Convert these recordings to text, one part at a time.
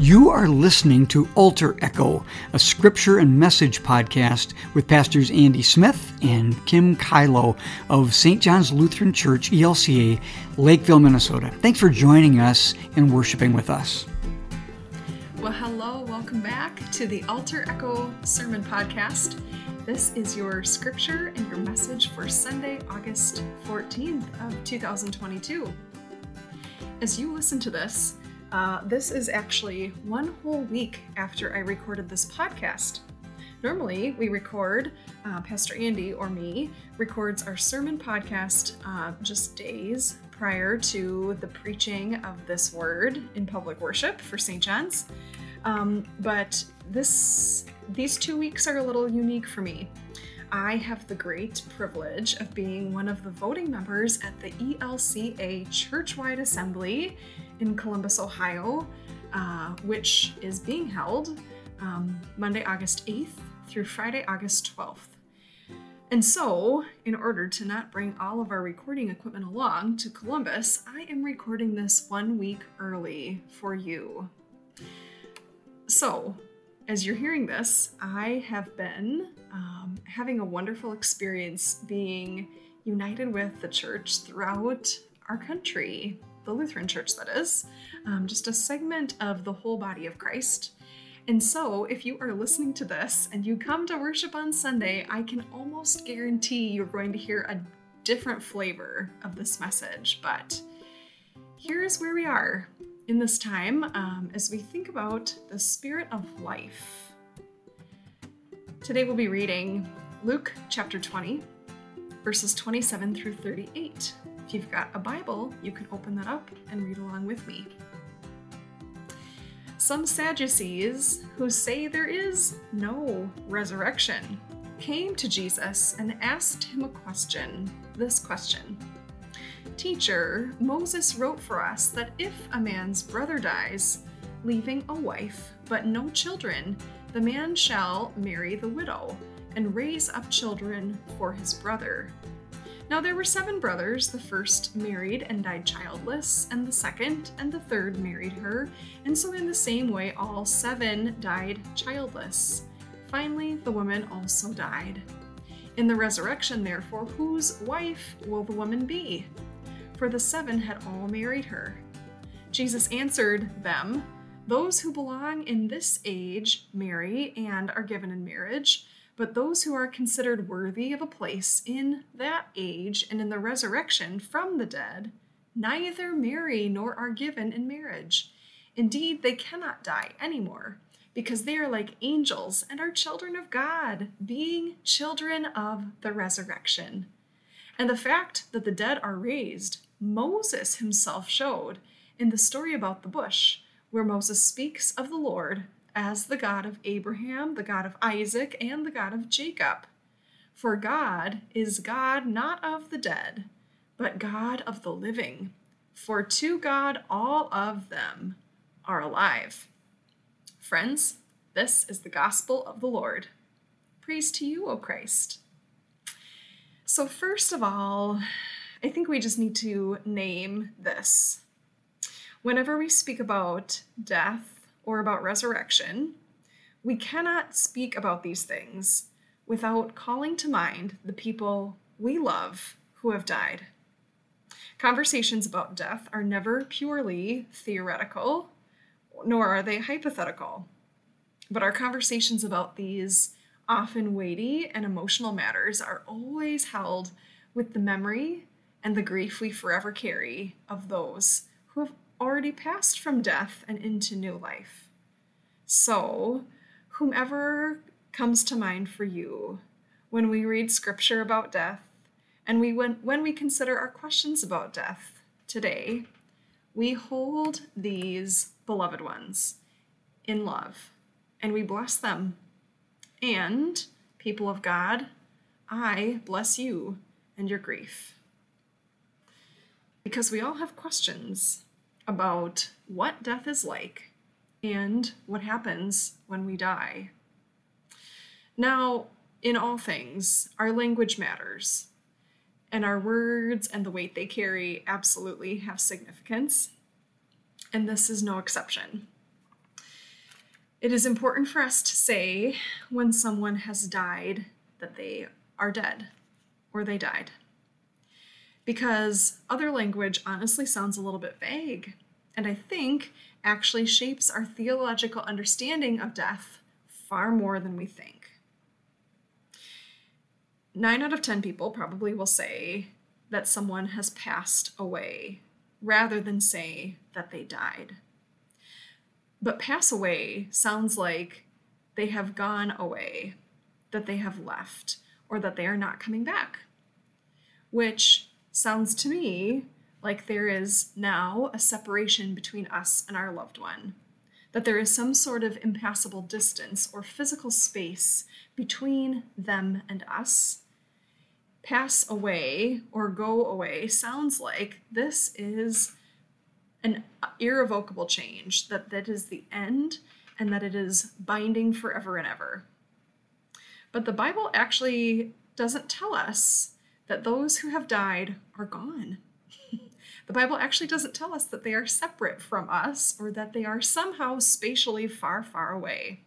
You are listening to Altar Echo, a scripture and message podcast with Pastors Andy Smith and Kim Kylo of St. John's Lutheran Church, ELCA, Lakeville, Minnesota. Thanks for joining us and worshiping with us. Well, hello, welcome back to the Altar Echo Sermon Podcast. This is your scripture and your message for Sunday, August 14th of 2022. As you listen to this, uh, this is actually one whole week after I recorded this podcast. Normally, we record, uh, Pastor Andy or me records our sermon podcast uh, just days prior to the preaching of this word in public worship for St. John's. Um, but this these two weeks are a little unique for me. I have the great privilege of being one of the voting members at the ELCA Churchwide Assembly in Columbus, Ohio, uh, which is being held um, Monday, August 8th through Friday, August 12th. And so, in order to not bring all of our recording equipment along to Columbus, I am recording this one week early for you. So, as you're hearing this, I have been um, having a wonderful experience being united with the church throughout our country, the Lutheran Church, that is, um, just a segment of the whole body of Christ. And so, if you are listening to this and you come to worship on Sunday, I can almost guarantee you're going to hear a different flavor of this message. But here's where we are in this time um, as we think about the spirit of life. Today we'll be reading Luke chapter 20, verses 27 through 38. If you've got a Bible, you can open that up and read along with me. Some Sadducees, who say there is no resurrection, came to Jesus and asked him a question this question Teacher, Moses wrote for us that if a man's brother dies, leaving a wife but no children, the man shall marry the widow and raise up children for his brother. Now there were seven brothers. The first married and died childless, and the second and the third married her, and so in the same way all seven died childless. Finally, the woman also died. In the resurrection, therefore, whose wife will the woman be? For the seven had all married her. Jesus answered them, Those who belong in this age marry and are given in marriage but those who are considered worthy of a place in that age and in the resurrection from the dead neither marry nor are given in marriage. Indeed, they cannot die anymore, because they are like angels and are children of God, being children of the resurrection. And the fact that the dead are raised, Moses himself showed in the story about the bush, where Moses speaks of the Lord as the God of Abraham, the God of Isaac, and the God of Jacob. For God is God not of the dead, but God of the living. For to God all of them are alive. Friends, this is the gospel of the Lord. Praise to you, O Christ. So, first of all, I think we just need to name this. Whenever we speak about death, or about resurrection, we cannot speak about these things without calling to mind the people we love who have died. Conversations about death are never purely theoretical, nor are they hypothetical. But our conversations about these often weighty and emotional matters are always held with the memory and the grief we forever carry of those already passed from death and into new life. So, whomever comes to mind for you when we read scripture about death and we when, when we consider our questions about death today, we hold these beloved ones in love and we bless them. And, people of God, I bless you and your grief. Because we all have questions about what death is like and what happens when we die. Now, in all things, our language matters, and our words and the weight they carry absolutely have significance, and this is no exception. It is important for us to say when someone has died that they are dead or they died. Because other language honestly sounds a little bit vague, and I think actually shapes our theological understanding of death far more than we think. Nine out of 10 people probably will say that someone has passed away rather than say that they died. But pass away sounds like they have gone away, that they have left, or that they are not coming back, which sounds to me like there is now a separation between us and our loved one, that there is some sort of impassable distance or physical space between them and us. Pass away or go away sounds like this is an irrevocable change, that that is the end and that it is binding forever and ever. But the Bible actually doesn't tell us that those who have died are gone. the Bible actually doesn't tell us that they are separate from us or that they are somehow spatially far, far away.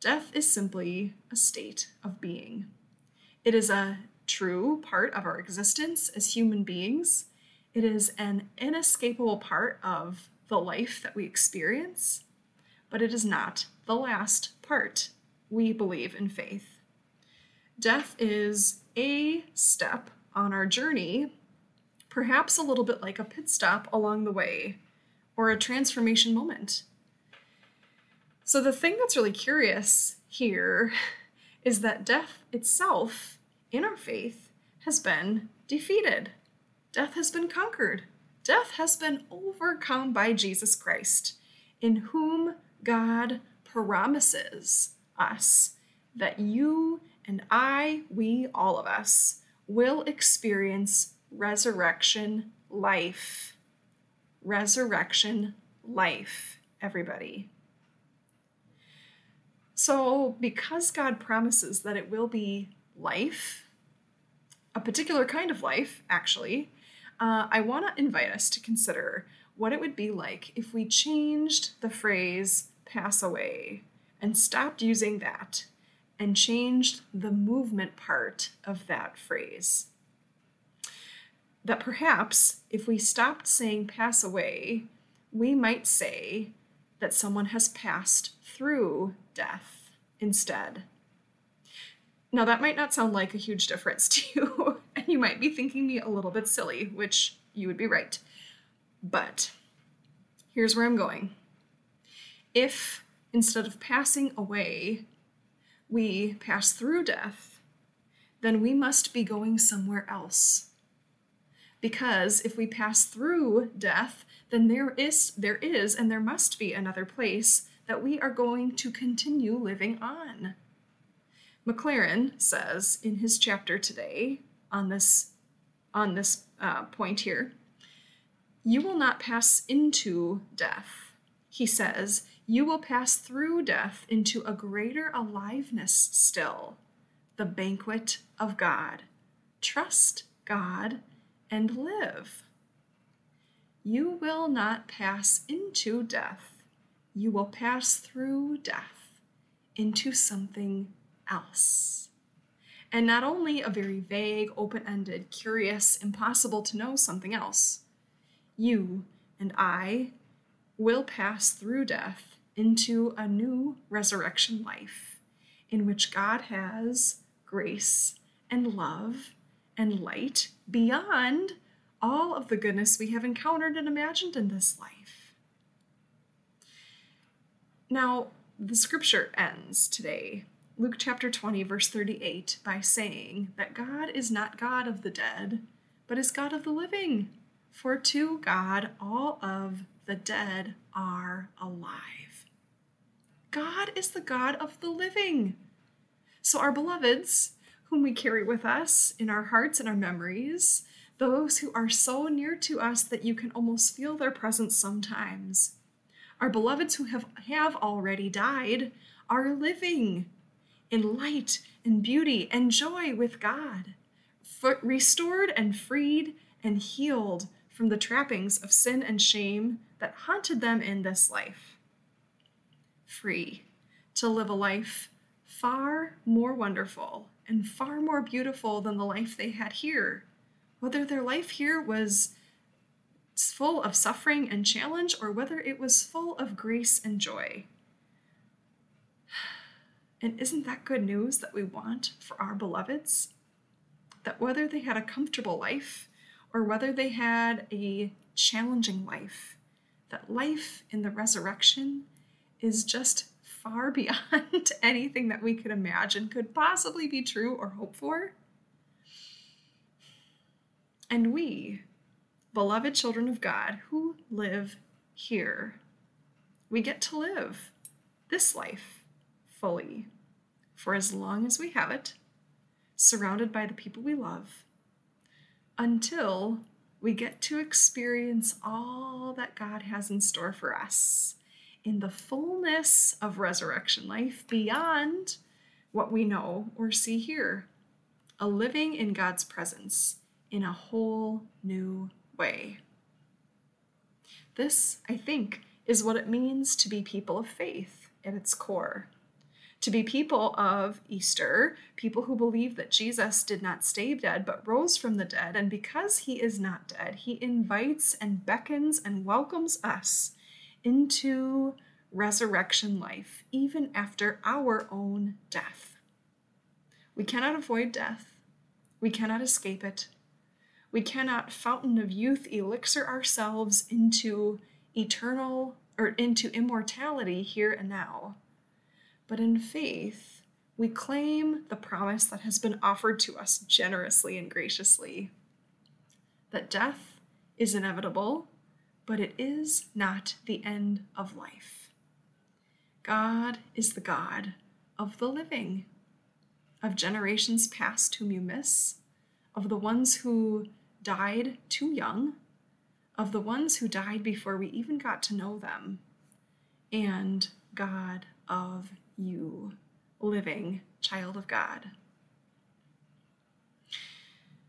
Death is simply a state of being. It is a true part of our existence as human beings, it is an inescapable part of the life that we experience, but it is not the last part. We believe in faith. Death is a step on our journey, perhaps a little bit like a pit stop along the way or a transformation moment. So, the thing that's really curious here is that death itself in our faith has been defeated. Death has been conquered. Death has been overcome by Jesus Christ, in whom God promises us that you and I, we, all of us, will experience resurrection life. Resurrection life, everybody. So, because God promises that it will be life, a particular kind of life, actually, uh, I want to invite us to consider what it would be like if we changed the phrase pass away and stopped using that and changed the movement part of that phrase. That perhaps if we stopped saying pass away, we might say that someone has passed through death instead. Now, that might not sound like a huge difference to you, and you might be thinking me a little bit silly, which you would be right. But here's where I'm going. If instead of passing away, we pass through death, then we must be going somewhere else. Because if we pass through death, then there is there is and there must be another place that we are going to continue living on. McLaren says in his chapter today on this on this uh, point here, you will not pass into death. He says, you will pass through death into a greater aliveness still, the banquet of God. Trust God and live. You will not pass into death. You will pass through death into something else. And not only a very vague, open ended, curious, impossible to know something else, you and I will pass through death into a new resurrection life in which God has grace and love and light beyond all of the goodness we have encountered and imagined in this life. Now, the scripture ends today Luke chapter 20, verse 38, by saying that God is not God of the dead, but is God of the living. For to God all of the dead are alive. God is the God of the living. So, our beloveds, whom we carry with us in our hearts and our memories, those who are so near to us that you can almost feel their presence sometimes, our beloveds who have, have already died, are living in light and beauty and joy with God, restored and freed and healed from the trappings of sin and shame that haunted them in this life. Free to live a life far more wonderful and far more beautiful than the life they had here. Whether their life here was full of suffering and challenge or whether it was full of grace and joy. And isn't that good news that we want for our beloveds? That whether they had a comfortable life or whether they had a challenging life, that life in the resurrection is just far beyond anything that we could imagine could possibly be true or hope for. And we, beloved children of God who live here, we get to live this life fully for as long as we have it, surrounded by the people we love, until we get to experience all that God has in store for us in the fullness of resurrection life beyond what we know or see here. A living in God's presence in a whole new way. This, I think, is what it means to be people of faith at its core. To be people of Easter, people who believe that Jesus did not stay dead but rose from the dead, and because he is not dead, he invites and beckons and welcomes us into resurrection life, even after our own death. We cannot avoid death, we cannot escape it. We cannot fountain of youth elixir ourselves into eternal or into immortality here and now. But in faith, we claim the promise that has been offered to us generously and graciously that death is inevitable, but it is not the end of life. God is the God of the living, of generations past whom you miss, of the ones who died too young, of the ones who died before we even got to know them, and God of you, living child of God.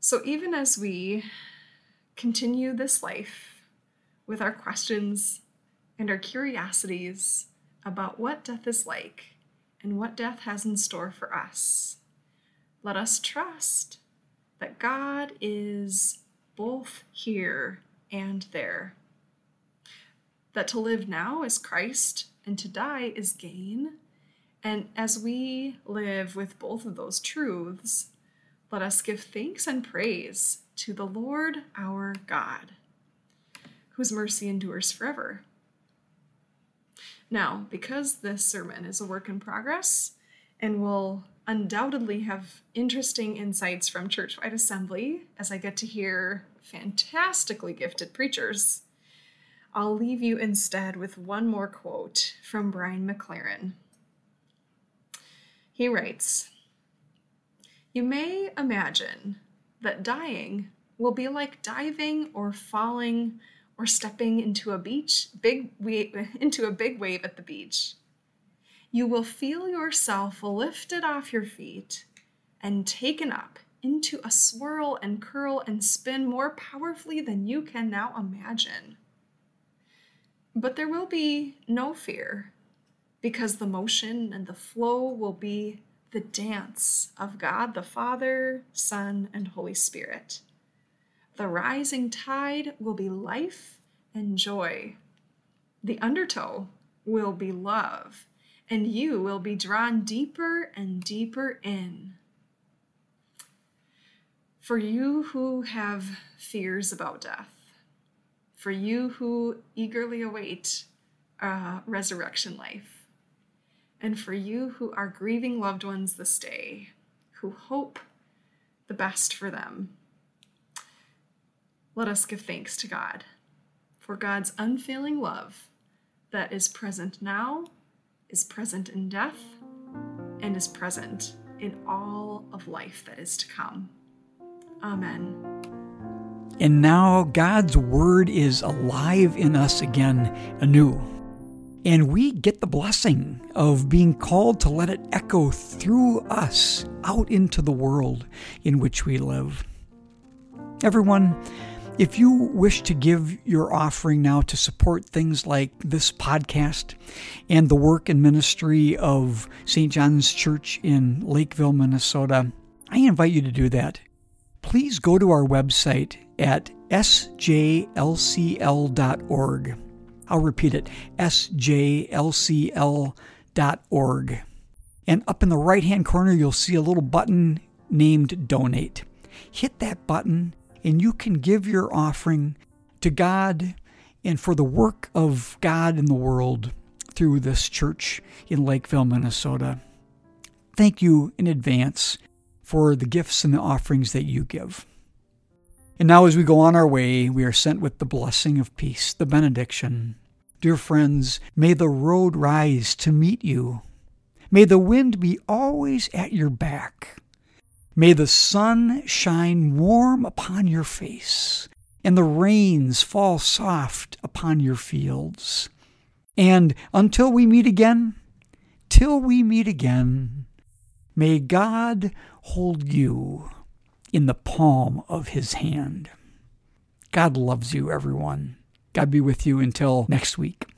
So, even as we continue this life with our questions and our curiosities about what death is like and what death has in store for us, let us trust that God is both here and there. That to live now is Christ and to die is gain, and as we live with both of those truths, let us give thanks and praise to the Lord our God, whose mercy endures forever. Now, because this sermon is a work in progress and will undoubtedly have interesting insights from churchwide assembly as I get to hear fantastically gifted preachers, I'll leave you instead with one more quote from Brian McLaren. He writes You may imagine that dying will be like diving or falling or stepping into a beach big into a big wave at the beach. You will feel yourself lifted off your feet and taken up into a swirl and curl and spin more powerfully than you can now imagine. But there will be no fear because the motion and the flow will be the dance of God the Father, Son, and Holy Spirit. The rising tide will be life and joy. The undertow will be love, and you will be drawn deeper and deeper in. For you who have fears about death, for you who eagerly await a resurrection life, and for you who are grieving loved ones this day, who hope the best for them. Let us give thanks to God for God's unfailing love that is present now, is present in death, and is present in all of life that is to come. Amen. And now God's Word is alive in us again anew. And we get the blessing of being called to let it echo through us out into the world in which we live. Everyone, If you wish to give your offering now to support things like this podcast and the work and ministry of St. John's Church in Lakeville, Minnesota, I invite you to do that. Please go to our website at sjlcl.org. I'll repeat it sjlcl.org. And up in the right hand corner, you'll see a little button named Donate. Hit that button and you can give your offering to God and for the work of God in the world through this church in Lakeville, Minnesota. Thank you in advance for the gifts and the offerings that you give. And now, as we go on our way, we are sent with the blessing of peace, the benediction. Dear friends, may the road rise to meet you. May the wind be always at your back. May the sun shine warm upon your face, and the rains fall soft upon your fields. And until we meet again, till we meet again, may God hold you in the palm of his hand. God loves you, everyone. God be with you until next week.